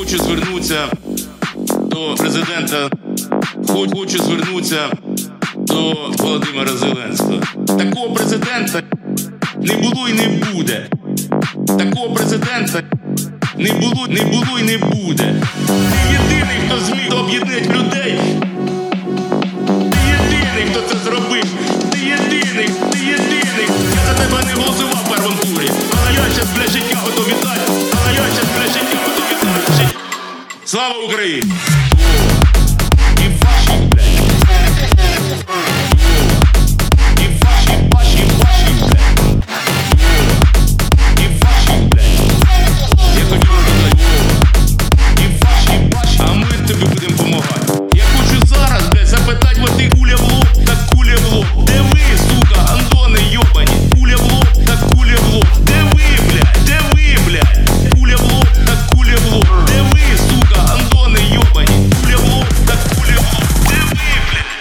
Хочу звернутися до президента. Хочу звернутися до Володимира Зеленського. Такого президента не було і не буде. Такого президента не було, не було і не буде. Ти єдиний, хто зміг об'єднати людей. Слава Україні!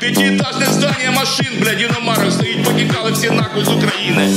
Пятиэтажных зданий машин, блядь, иномарок стоит, потекали все нахуй с Украины.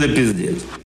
буде піздець.